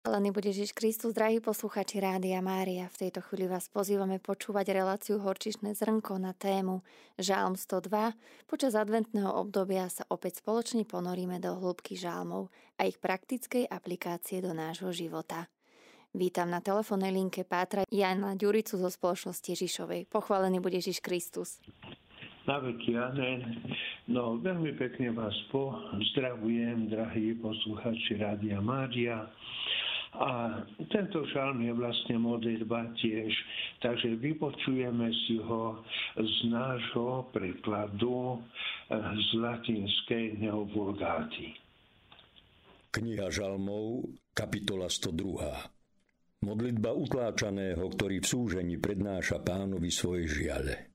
Lený bude Ježiš Kristus, drahí posluchači Rádia Mária. V tejto chvíli vás pozývame počúvať reláciu Horčišné zrnko na tému Žálm 102. Počas adventného obdobia sa opäť spoločne ponoríme do hĺbky žálmov a ich praktickej aplikácie do nášho života. Vítam na telefónnej linke Pátra Jana Ďuricu zo spoločnosti Ježišovej. Pochválený bude Ježiš Kristus. Na veky, amen. No, veľmi pekne vás pozdravujem, drahí posluchači Rádia Mária. A tento žalm je vlastne modlitba tiež, takže vypočujeme si ho z nášho prekladu eh, z latinskej neovulgáty. Kniha žalmov, kapitola 102. Modlitba utláčaného, ktorý v súžení prednáša pánovi svoje žiale.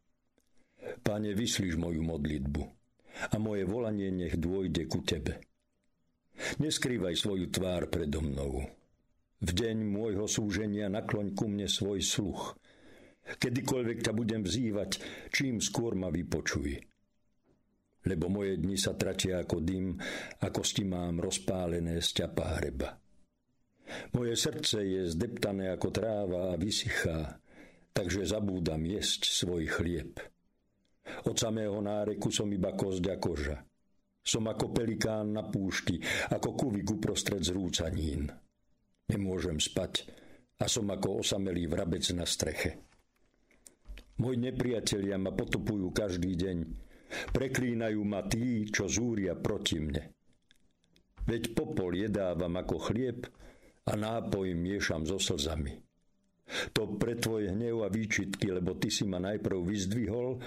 Páne, vyslíš moju modlitbu a moje volanie nech dôjde ku Tebe. Neskrývaj svoju tvár predo mnou v deň môjho súženia nakloň ku mne svoj sluch. Kedykoľvek ťa budem vzývať, čím skôr ma vypočuj. Lebo moje dni sa tratia ako dym, ako sti mám rozpálené z hreba. Moje srdce je zdeptané ako tráva a vysychá, takže zabúdam jesť svoj chlieb. Od samého náreku som iba kosť a koža. Som ako pelikán na púšti, ako kuvik uprostred zrúcanín. Nemôžem spať a som ako osamelý vrabec na streche. Moji nepriatelia ma potupujú každý deň. Preklínajú ma tí, čo zúria proti mne. Veď popol jedávam ako chlieb a nápoj miešam so slzami. To pre tvoj hnev a výčitky, lebo ty si ma najprv vyzdvihol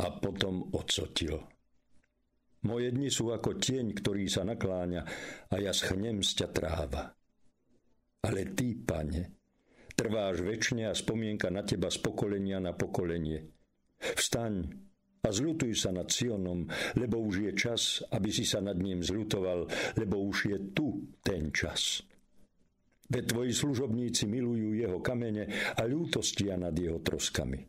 a potom odsotil. Moje dni sú ako tieň, ktorý sa nakláňa a ja schnem z ťa tráva. Ale ty, pane, trváš väčšine a spomienka na teba z pokolenia na pokolenie. Vstaň a zľutuj sa nad Sionom, lebo už je čas, aby si sa nad ním zľutoval, lebo už je tu ten čas. Veď tvoji služobníci milujú jeho kamene a ľútostia nad jeho troskami.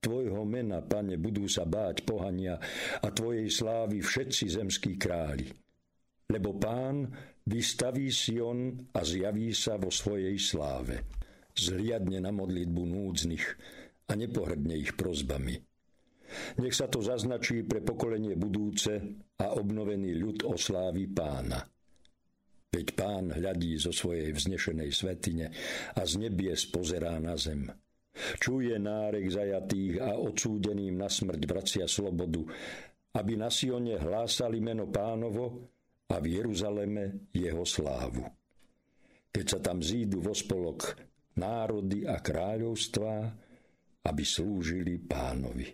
Tvojho mena, pane, budú sa báť pohania a tvojej slávy všetci zemskí králi. Lebo pán vystaví Sion a zjaví sa vo svojej sláve. Zliadne na modlitbu núdznych a nepohrdne ich prozbami. Nech sa to zaznačí pre pokolenie budúce a obnovený ľud oslávi pána. Veď pán hľadí zo svojej vznešenej svetine a z nebies pozerá na zem. Čuje nárek zajatých a odsúdeným na smrť vracia slobodu, aby na Sione hlásali meno pánovo a v Jeruzaleme jeho slávu. Keď sa tam zídu vo spolok národy a kráľovstvá, aby slúžili pánovi.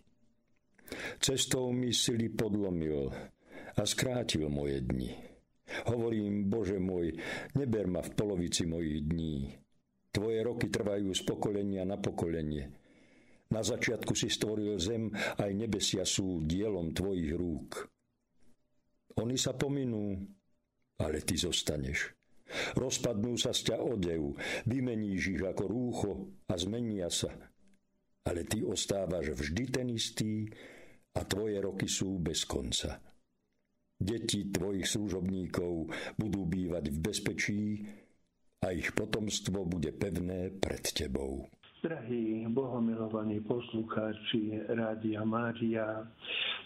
Cestou mi sily podlomil a skrátil moje dni. Hovorím, Bože môj, neber ma v polovici mojich dní. Tvoje roky trvajú z pokolenia na pokolenie. Na začiatku si stvoril zem, aj nebesia sú dielom tvojich rúk. Oni sa pominú, ale ty zostaneš. Rozpadnú sa z ťa odev, vymeníš ich ako rúcho a zmenia sa. Ale ty ostávaš vždy ten istý a tvoje roky sú bez konca. Deti tvojich služobníkov budú bývať v bezpečí a ich potomstvo bude pevné pred tebou. Drahí bohomilovaní poslucháči Rádia Mária,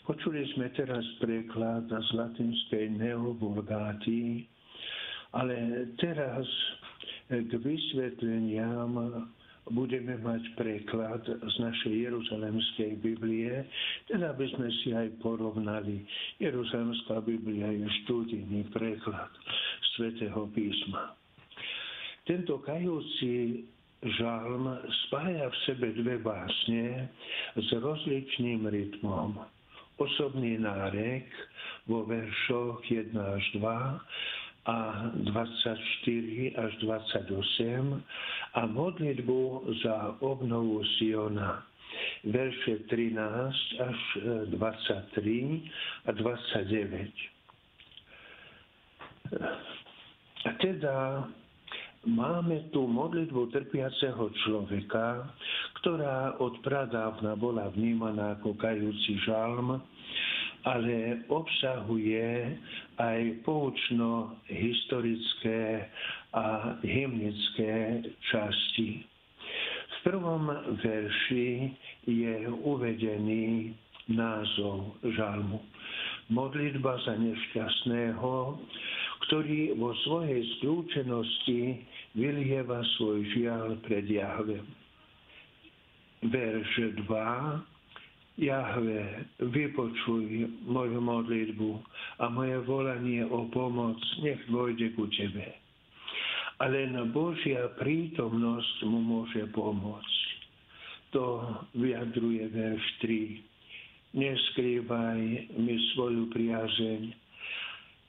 počuli sme teraz preklad z latinskej neovulgáty, ale teraz k vysvetleniam budeme mať preklad z našej Jeruzalemskej Biblie, teda aby sme si aj porovnali. Jeruzalemská Biblia je štúdijný preklad svätého písma. Tento kajúci žalm spája v sebe dve básne s rozličným rytmom. Osobný nárek vo veršoch 1 až 2 a 24 až 28 a modlitbu za obnovu Siona verše 13 až 23 a 29. A teda Máme tu modlitbu trpiaceho človeka, ktorá od pradávna bola vnímaná ako kajúci žalm, ale obsahuje aj poučno historické a hymnické časti. V prvom verši je uvedený názov žalmu. Modlitba za nešťastného, ktorý vo svojej skľúčenosti vylieva svoj žiaľ pred Jahvem. Verš 2. Jahve, vypočuj moju modlitbu a moje volanie o pomoc nech dôjde ku Tebe. A len Božia prítomnosť mu môže pomôcť. To vyjadruje verš 3. Neskrývaj mi svoju priazeň,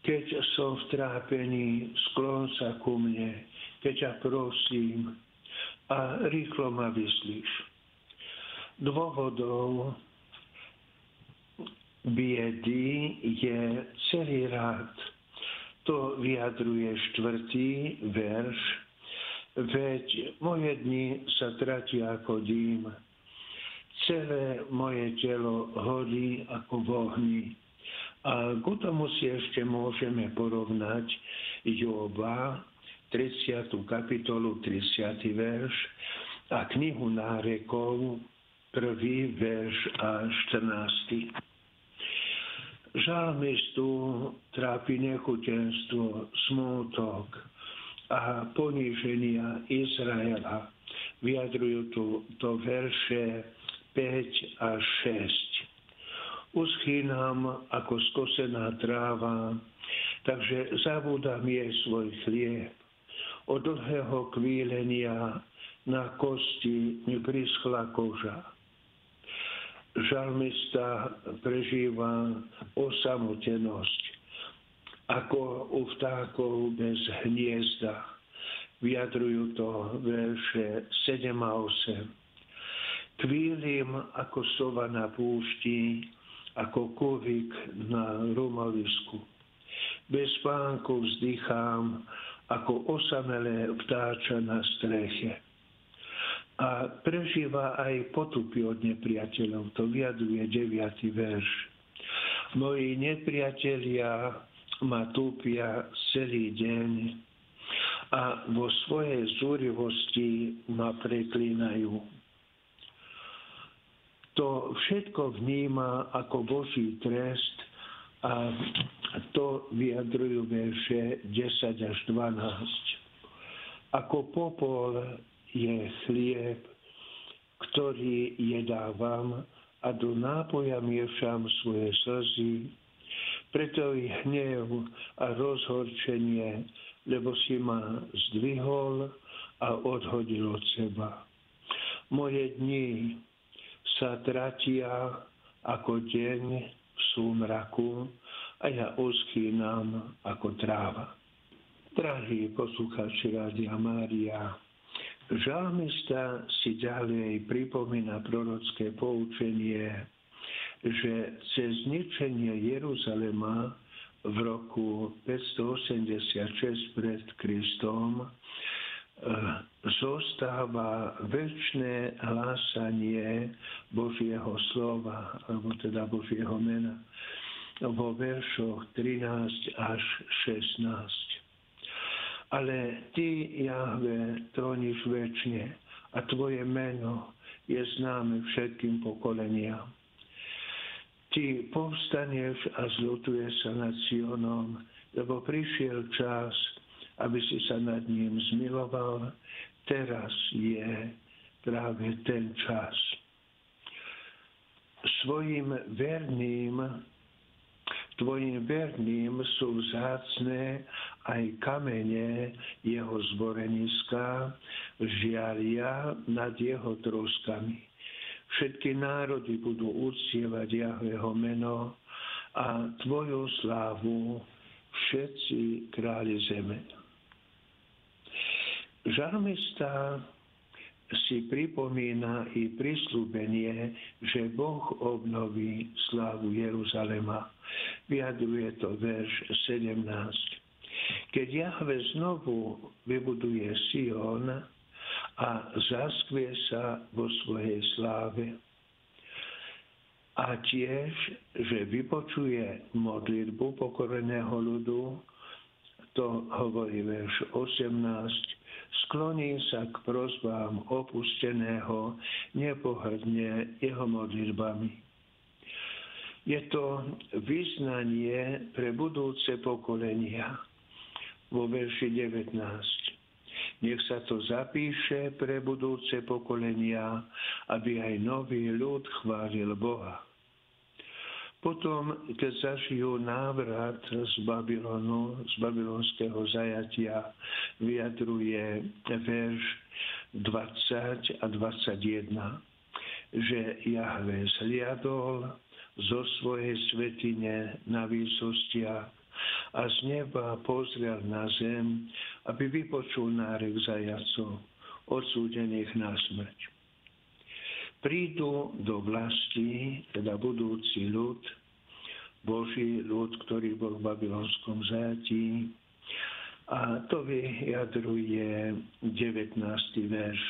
keď som v trápení, sklon sa ku mne, keď ťa prosím a rýchlo ma vyslíš. Dôvodov biedy je celý rád. To vyjadruje štvrtý verš. Veď moje dni sa tratia ako dým. Celé moje telo horí ako v ohni a k tomu si ešte môžeme porovnať Joba, 30. kapitolu, 30. verš a knihu nárekov, 1. verš a 14. Žalmistu trápi nechutenstvo, smútok a poníženia Izraela. Vyjadrujú tu to verše 5 a 6 uschýnam ako skosená tráva, takže zabúdam jej svoj chlieb. Od dlhého kvílenia na kosti mi prischla koža. Žalmista prežíva osamotenosť, ako u vtákov bez hniezda. Vyjadrujú to verše 7 a 8. Kvílim ako sova na púšti, ako kúvik na rumovisku. Bez spánku vzdychám ako osamelé vtáča na streche. A prežíva aj potupy od nepriateľov. To vyjadruje 9. verš. Moji nepriatelia ma túpia celý deň a vo svojej zúrivosti ma preklínajú to všetko vníma ako Boží trest a to vyjadrujú verše 10 až 12. Ako popol je chlieb, ktorý jedávam a do nápoja miešam svoje slzy, preto ich hnev a rozhorčenie, lebo si ma zdvihol a odhodil od seba. Moje dni sa tratia ako deň v súmraku a ja uschýnam ako tráva. Drahí poslucháči Rádia Mária, žalmista si ďalej pripomína prorocké poučenie, že cez zničenie Jeruzalema v roku 586 pred Kristom zostáva väčšie hlásanie Božieho slova, alebo teda Božieho mena vo veršoch 13 až 16. Ale Ty, Jahve, tróniš väčšine a Tvoje meno je známe všetkým pokoleniam. Ty povstaneš a zľutuješ sa nad Sionom, lebo prišiel čas, aby si sa nad ním zmiloval. Teraz je práve ten čas. Svojim verným, tvojim verným sú vzácne aj kamene jeho zboreniska, žiaria nad jeho troskami. Všetky národy budú uctievať Jahveho meno a tvoju slávu všetci králi zeme. Žalmista si pripomína i prislúbenie, že Boh obnoví slávu Jeruzalema. Vyjadruje to verš 17. Keď Jahve znovu vybuduje Sion a zaskvie sa vo svojej sláve, a tiež, že vypočuje modlitbu pokoreného ľudu, to hovorí verš 18, skloní sa k prozbám opusteného, nepohrdne jeho modlitbami. Je to vyznanie pre budúce pokolenia vo verši 19. Nech sa to zapíše pre budúce pokolenia, aby aj nový ľud chválil Boha. Potom, keď zažijú návrat z Babylonu, z babylonského zajatia, vyjadruje verš 20 a 21, že Jahve zliadol zo svojej svetine na výsostiach a z neba pozrel na zem, aby vypočul nárek zajacov, odsúdených na smrť prídu do vlasti, teda budúci ľud, Boží ľud, ktorý bol v babylonskom zajatí. A to vyjadruje 19. verš.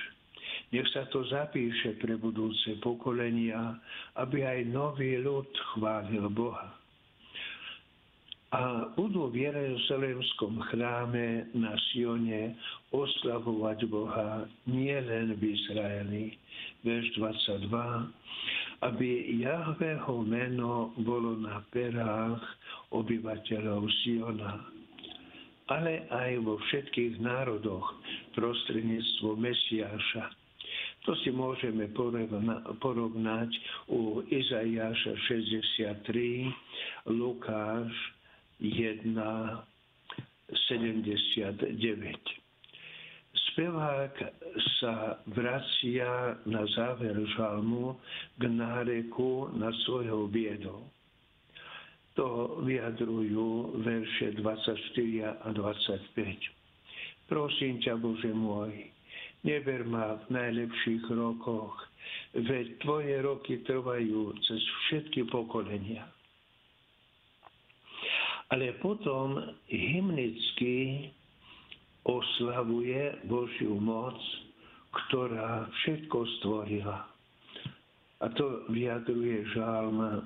Nech sa to zapíše pre budúce pokolenia, aby aj nový ľud chválil Boha. A budú v Jeruzalemskom chráme na Sione oslavovať Boha nie len v Izraeli, verš 22, aby Jahveho meno bolo na perách obyvateľov Siona, ale aj vo všetkých národoch prostredníctvo Mesiáša. To si môžeme porovnať u Izaiáša 63, Lukáš 1, 79 spevák sa vracia na záver žalmu k náreku na svojho biedou. To vyjadrujú verše 24 a 25. Prosím ťa, Bože môj, neber ma v najlepších rokoch, veď Tvoje roky trvajú cez všetky pokolenia. Ale potom hymnicky oslavuje Božiu moc, ktorá všetko stvorila. A to vyjadruje žálm eh,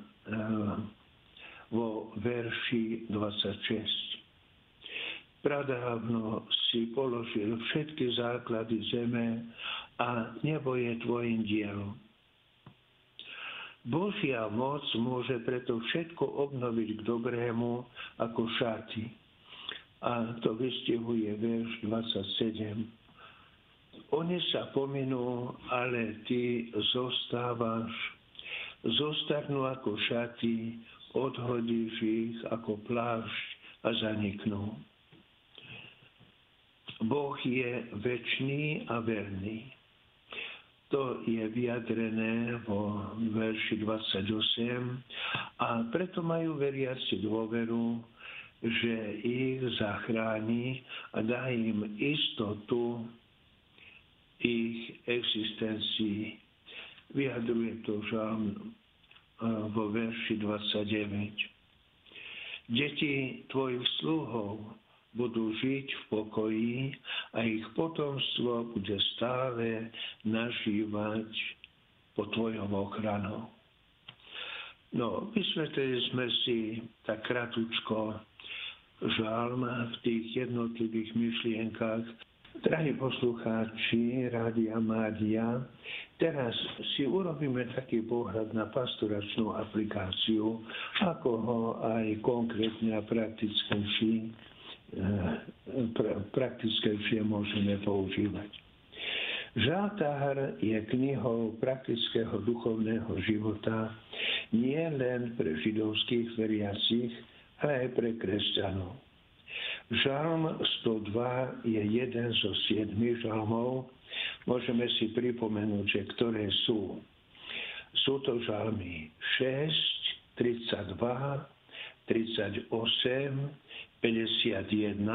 vo verši 26. Pradávno si položil všetky základy zeme a nebo je tvojim dielom. Božia moc môže preto všetko obnoviť k dobrému ako šaty a to vystihuje verš 27. Oni sa pominú, ale ty zostávaš, zostarnú ako šaty, odhodíš ich ako plášť a zaniknú. Boh je väčší a verný. To je vyjadrené vo verši 28 a preto majú veriaci dôveru, že ich zachráni a dá im istotu ich existencii. Vyjadruje to žalm e, vo verši 29. Deti tvojich sluhov budú žiť v pokoji a ich potomstvo bude stále nažívať po tvojom ochranou. No, vysvetlili sme si tak kratučko žalm v tých jednotlivých myšlienkach. Drahí poslucháči Rádia Mária, teraz si urobíme taký pohľad na pastoračnú aplikáciu, ako ho aj konkrétne a praktickejšie, pra, praktickejšie môžeme používať. Žátár je knihou praktického duchovného života nie len pre židovských veriacich, ale aj pre kresťanov. Žalm 102 je jeden zo siedmi žalmov. Môžeme si pripomenúť, že ktoré sú. Sú to žalmy 6, 32, 38, 51.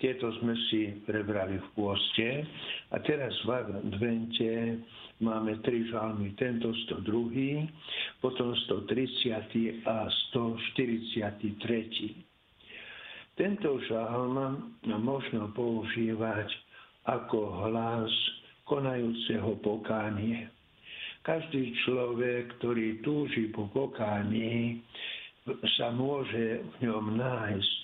Tieto sme si prebrali v pôste. A teraz v advente máme tri žalmy. Tento 102, potom 130 a 143. Tento žalm možno používať ako hlas konajúceho pokánie. Každý človek, ktorý túži po pokání, sa môže v ňom nájsť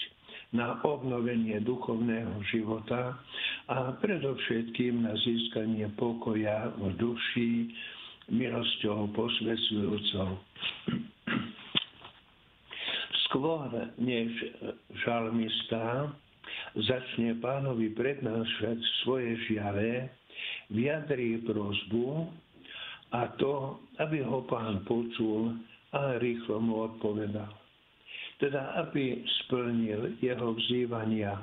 na obnovenie duchovného života a predovšetkým na získanie pokoja v duši milosťou posvedzujúcou. Skôr než žalmista začne pánovi prednášať svoje žiare, vyjadrí prozbu a to, aby ho pán počul a rýchlo mu odpovedal. Teda, aby splnil jeho vzývania.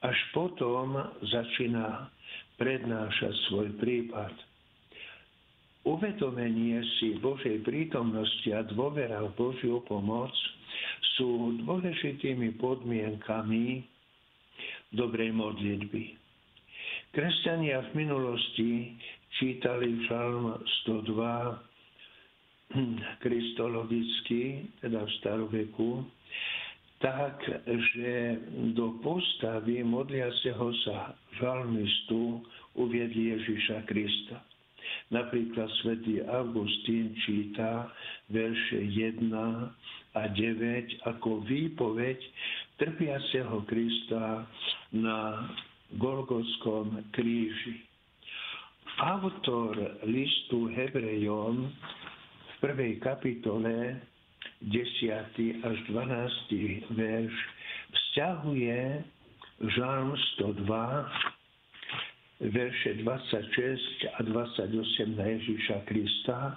Až potom začína prednášať svoj prípad. Uvedomenie si Božej prítomnosti a dôvera v Božiu pomoc sú dôležitými podmienkami dobrej modlitby. Kresťania v minulosti čítali Žalm 102 kristologicky, teda v staroveku, tak, že do postavy modliaceho sa žalmistu uviedli Ježiša Krista. Napríklad svätý Augustín číta verše 1 a 9 ako výpoveď trpiaceho Krista na Golgotskom kríži. Autor listu Hebrejom prvej kapitole 10. až 12. verš vzťahuje Žalm 102 verše 26 a 28 na Ježíša Krista,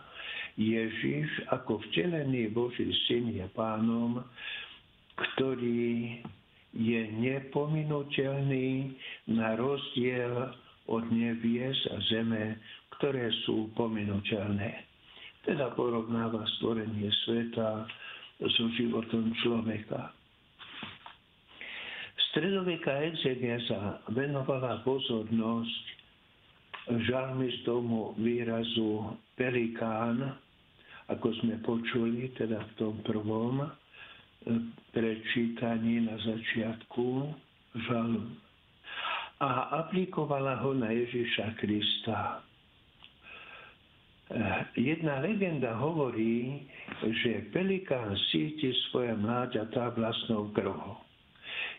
Ježiš ako vtelený Boží syn je pánom, ktorý je nepominutelný na rozdiel od nebies a zeme, ktoré sú pominuteľné. Teda porovnáva stvorenie sveta so životom človeka. Stredoveká exegesa venovala pozornosť žalmistovmu výrazu pelikán, ako sme počuli teda v tom prvom e, prečítaní na začiatku žalm. A aplikovala ho na Ježiša Krista. E, jedna legenda hovorí, že pelikán síti svoje mláďatá vlastnou krvou.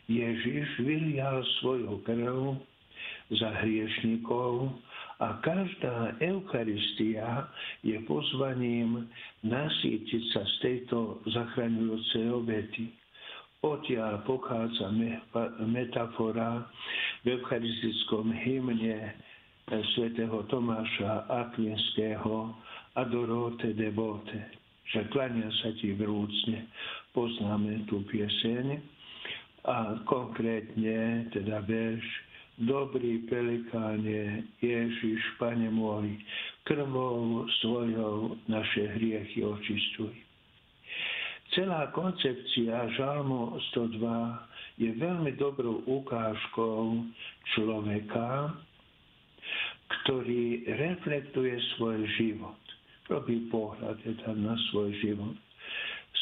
Ježiš vylial svoju krv za hriešnikov a každá Eucharistia je pozvaním nasítiť sa z tejto zachraňujúcej obety. Odtiaľ pochádza metafora v eucharistickom hymne svätého Tomáša Akvinského Adorote devote, že klania sa ti vrúcne. Poznáme tú pieseň a konkrétne teda verš Dobrý pelikáne Ježiš, Pane môj, krvou svojou naše hriechy očistuj. Celá koncepcia Žalmu 102 je veľmi dobrou ukážkou človeka, ktorý reflektuje svoj život. Prvý pohľad tam na svoj život.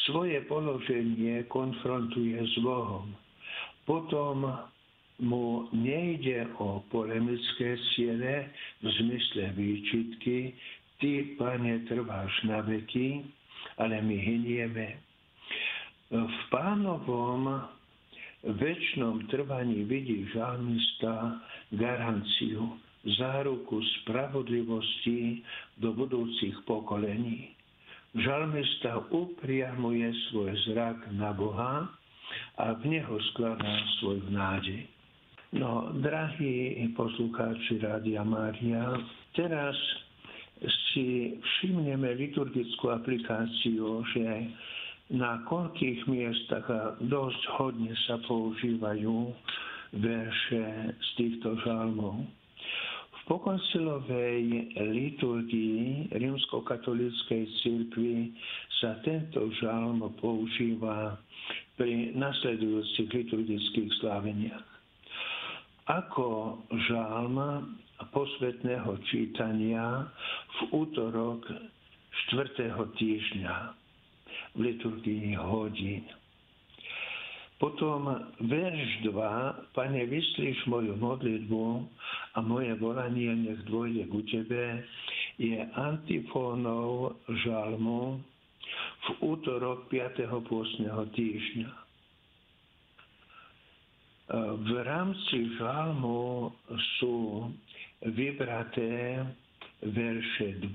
Svoje položenie konfrontuje s Bohom potom mu nejde o polemické ciele v zmysle výčitky, ty, pane, trváš na veky, ale my hynieme. V pánovom väčšnom trvaní vidí žalmista garanciu, záruku spravodlivosti do budúcich pokolení. Žalmista upriamuje svoj zrak na Boha, a v Neho skladá svoju nádej. No, drahí poslucháči Rádia Mária, teraz si všimneme liturgickú aplikáciu, že na koľkých miestach a dosť hodne sa používajú verše z týchto žalmov. V pokoncilovej liturgii rímskokatolíckej cirkvi sa tento žalm používa pri nasledujúcich liturgických sláveniach. Ako žalm posvetného čítania v útorok 4. týždňa v liturgii hodín. Potom verš 2, Pane, vyslíš moju modlitbu a moje volanie nech dôjde ku Tebe, je antifónou žalmu v útorok 5. pôstneho týždňa. v rámci žalmu sú vybraté verše 2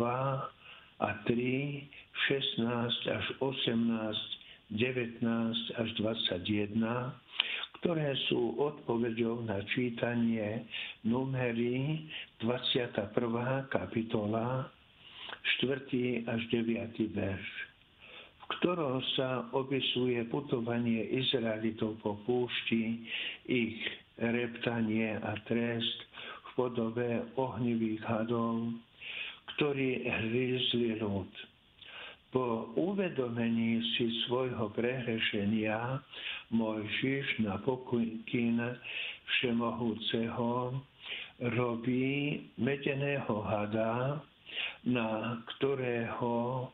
a 3, 16 až 18, 19 až 21, ktoré sú odpovedou na čítanie numery 21. kapitola, 4. až 9. verš, v ktorom sa opisuje putovanie Izraelitov po púšti, ich reptanie a trest v podobe ohnivých hadov, ktorí hryzli ľud. Po uvedomení si svojho prehrešenia Mojžiš na pokyn Všemohúceho robí medeného hada, na ktorého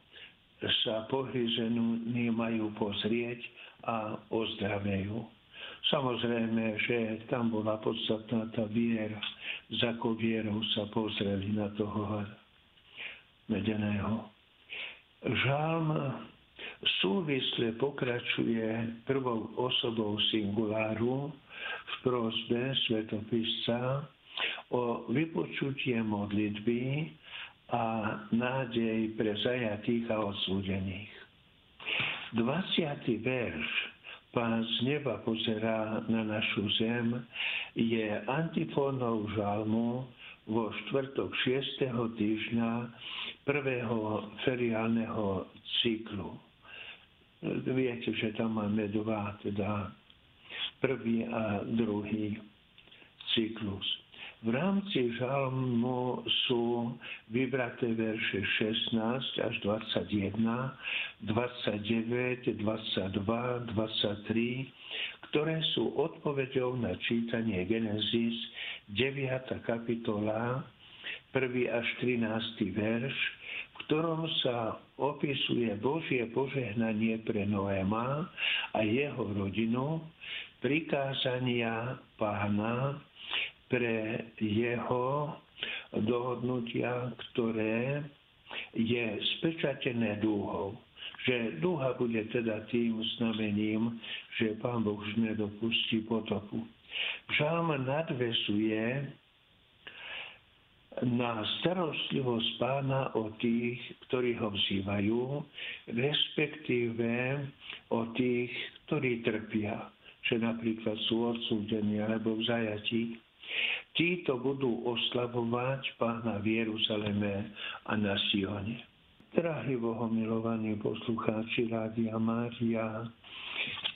sa pohryzení majú pozrieť a ozdravejú. Samozrejme, že tam bola podstatná tá viera. Za akou vierou sa pozreli na toho hada medeného. Žalm súvisle pokračuje prvou osobou singuláru v prosbe svetopisca o vypočutie modlitby a nádej pre zajatých a odsúdených. 20. verš Pán z neba pozerá na našu zem je antifónou žalmu vo štvrtok 6. týždňa prvého feriálneho cyklu. Viete, že tam máme dva, teda prvý a druhý cyklus. V rámci žalmu sú vybraté verše 16 až 21, 29, 22, 23, ktoré sú odpovedou na čítanie Genesis 9. kapitola, 1. až 13. verš, v ktorom sa opisuje Božie požehnanie pre Noéma a jeho rodinu, prikázania pána, pre jeho dohodnutia, ktoré je spečatené dúhou. Že dúha bude teda tým znamením, že Pán Boh už nedopustí potopu. Žalm nadvesuje na starostlivosť pána o tých, ktorí ho vzývajú, respektíve o tých, ktorí trpia, že napríklad sú odsúdení alebo v zajatí. Títo budú oslavovať pána v Jeruzaleme a na Sione. Drahí bohomilovaní poslucháči Rádia Mária,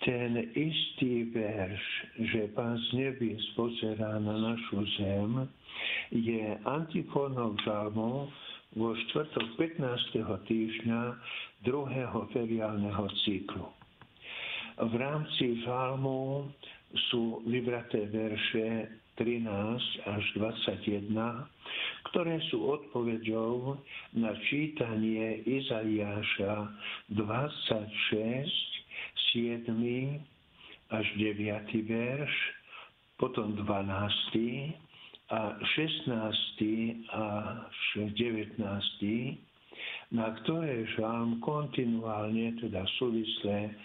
ten istý verš, že pán z nebí spozerá na našu zem, je antifónou žalmu vo štvrtok 15. týždňa druhého feriálneho cyklu. V rámci žalmu sú vybraté verše 13 až 21, ktoré sú odpovedou na čítanie Izaiáša 26, 7 až 9 verš, potom 12 a 16 až 19, na ktoré žalm kontinuálne, teda súvisle,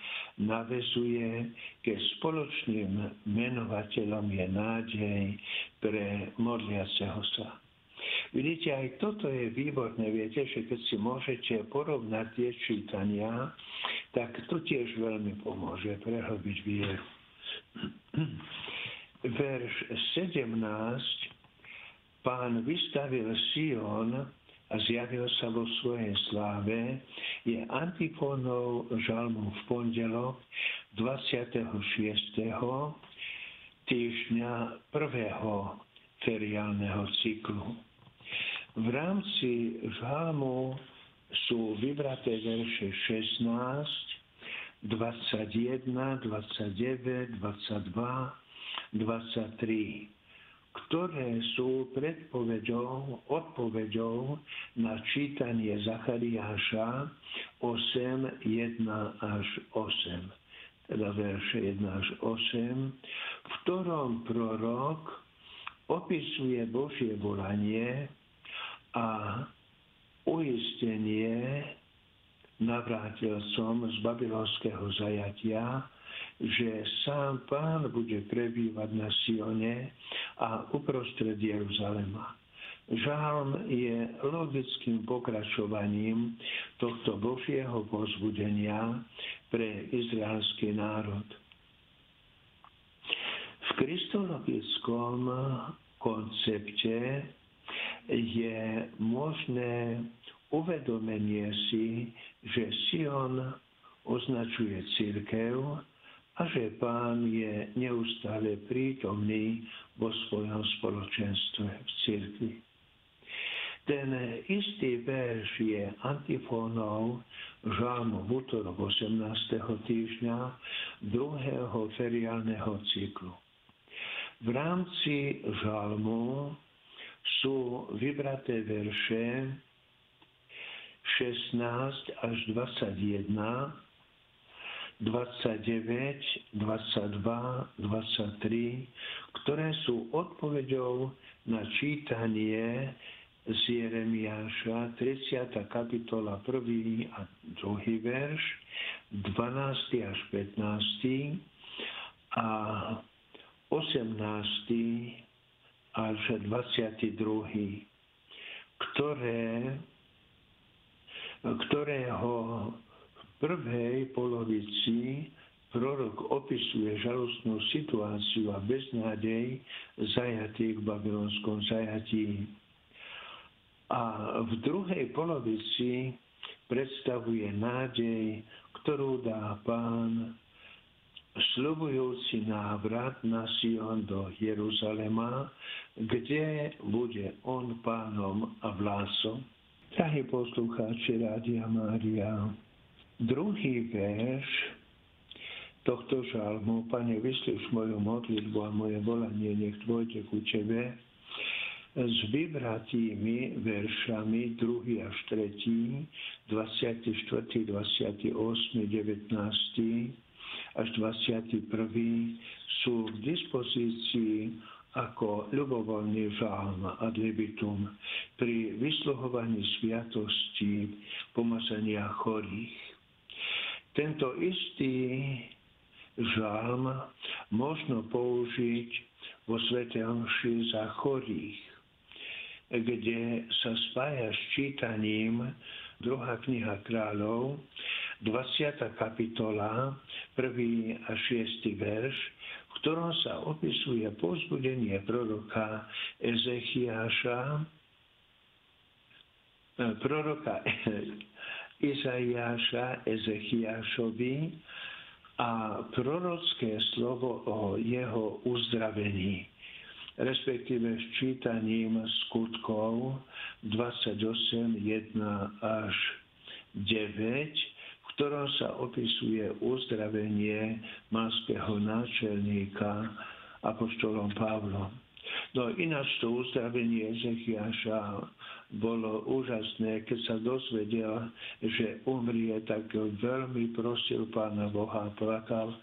navezuje, ke spoločným menovateľom je nádej pre modliaceho sa. Vidíte, aj toto je výborné. Viete, že keď si môžete porovnať tie čítania, tak to tiež veľmi pomôže prehlbiť vieru. Verš 17. Pán vystavil Sion a zjavil sa vo svojej sláve, je antifónou žalmu v pondelok 26. týždňa prvého feriálneho cyklu. V rámci žalmu sú vybraté verše 16, 21, 29, 22, 23 ktoré sú predpovedou, odpovedou na čítanie Zachariáša 8, 1 až 8, teda verše 1 až 8, v ktorom prorok opisuje Božie volanie a uistenie navrátilcom z babylonského zajatia, že sám pán bude prebývať na Sione a uprostred Jeruzalema. Žálm je logickým pokračovaním tohto Božieho pozbudenia pre izraelský národ. V kristologickom koncepte je možné uvedomenie si, že Sion označuje církev a že pán je neustále prítomný vo svojom spoločenstve v církvi. Ten istý verš je antifónou žalmu v útorok 18. týždňa druhého feriálneho cyklu. V rámci žalmu sú vybraté verše 16 až 21, 29, 22, 23, ktoré sú odpoveďou na čítanie z Jeremiáša, 30. kapitola 1. a 2. verš, 12. až 15. a 18. až 22. ktoré, ktorého prvej polovici prorok opisuje žalostnú situáciu a beznádej zajatých v babylonskom zajatí a v druhej polovici predstavuje nádej, ktorú dá pán slubujúci návrat na Sion do Jeruzalema, kde bude on pánom a vlásom. Drahí poslucháči Rádia Mária, druhý verš tohto žalmu, Pane, vyslíš moju modlitbu a moje volanie, nech dôjde ku Tebe, s vybratými veršami 2. až 3., 24., 28., 19. až 21. sú k dispozícii ako ľubovoľný žalm ad libitum pri vysluhovaní sviatosti pomazania chorých. Tento istý žalm možno použiť vo Svete Omši za chorých kde sa spája s čítaním druhá kniha kráľov, 20. kapitola, 1. a 6. verš, v ktorom sa opisuje pozbudenie proroka Ezechiáša, proroka Izaiáša Ezechiášovi a prorocké slovo o jeho uzdravení respektíve s čítaním skutkov 28, 1 až 9, v ktorom sa opisuje uzdravenie malského náčelníka apoštolom Pavlom. No ináč to uzdravenie Ezechiaša bolo úžasné, keď sa dozvedel, že umrie, tak veľmi prosil pána Boha plakal.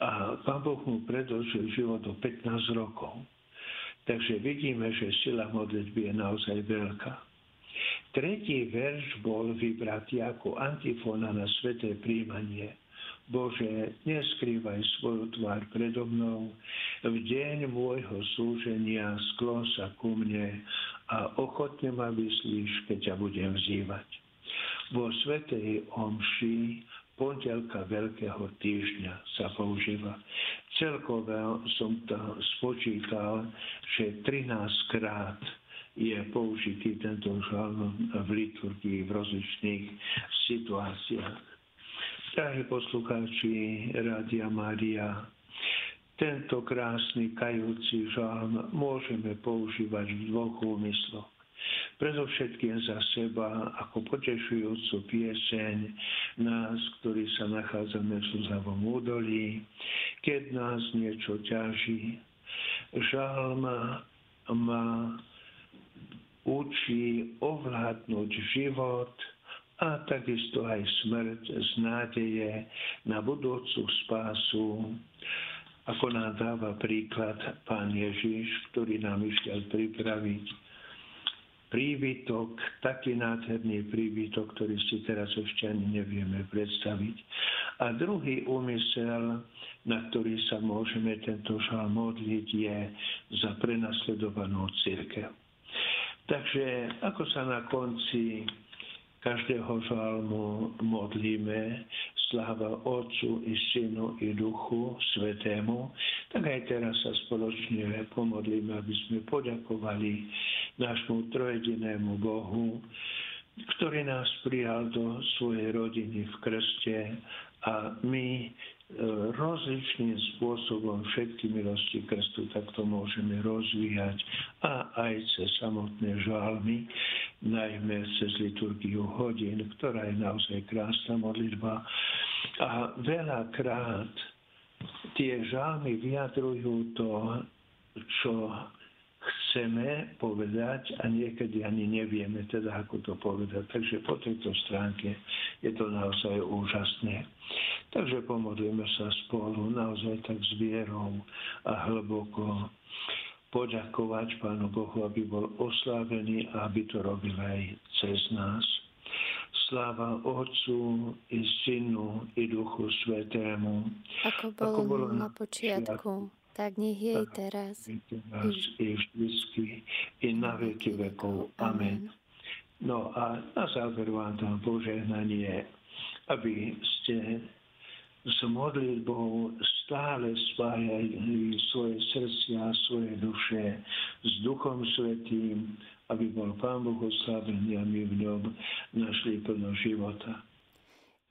A pán Boh mu predlžil život do 15 rokov. Takže vidíme, že sila modlitby je naozaj veľká. Tretí verš bol vybratý ako antifona na sveté príjmanie. Bože, neskrývaj svoju tvár predo mnou, v deň môjho slúženia sklon sa ku mne a ochotne ma vyslíš, keď ťa budem vzývať. Vo svetej omši pondelka Veľkého týždňa sa používa. Celkové som to spočítal, že 13 krát je použitý tento žalm v liturgii v rozličných situáciách. Drahí poslucháči Rádia Mária, tento krásny kajúci žalm môžeme používať v dvoch úmysloch. Predovšetkým za seba ako potešujúcu pieseň nás, ktorí sa nachádzame v slzavom údolí, keď nás niečo ťaží. Žalm ma učí ovládnuť život a takisto aj smrť z nádeje na budúcu spásu, ako nám dáva príklad pán Ježiš, ktorý nám išiel pripraviť príbytok, taký nádherný príbytok, ktorý si teraz ešte ani nevieme predstaviť. A druhý úmysel, na ktorý sa môžeme tento žal modliť, je za prenasledovanú církev. Takže ako sa na konci každého žalmu modlíme, sláva Otcu i Synu i Duchu Svetému, tak aj teraz sa spoločne pomodlíme, aby sme poďakovali nášmu trojedinému Bohu, ktorý nás prijal do svojej rodiny v krste a my rozličným spôsobom všetky milosti krstu takto môžeme rozvíjať a aj cez samotné žalmy, najmä cez liturgiu hodín, ktorá je naozaj krásna modlitba. A veľakrát tie žalmy vyjadrujú to, čo chceme povedať a niekedy ani nevieme teda, ako to povedať. Takže po tejto stránke je to naozaj úžasné. Takže pomodlíme sa spolu naozaj tak s vierou a hlboko poďakovať Pánu Bohu, aby bol oslávený a aby to robil aj cez nás. Sláva Otcu i Synu i Duchu Svetému. Ako bolo, ako bolo na počiatku, tak nech je i teraz. I vždycky, i na veky vekov. Amen. No a na záver vám tam požehnanie, aby ste s modlitbou stále spájali svoje srdcia, svoje duše s Duchom Svetým, aby bol Pán Boh oslavený a my v ňom našli plno života.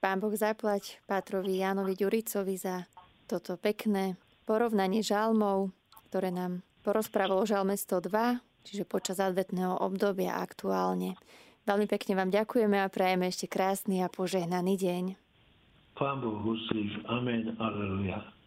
Pán Boh zaplať Pátrovi Jánovi Ďuricovi za toto pekné porovnanie žalmov, ktoré nám porozprával o žalme 102, čiže počas advetného obdobia aktuálne. Veľmi pekne vám ďakujeme a prajeme ešte krásny a požehnaný deň. Pán Boh uslíš. Amen. Aleluja.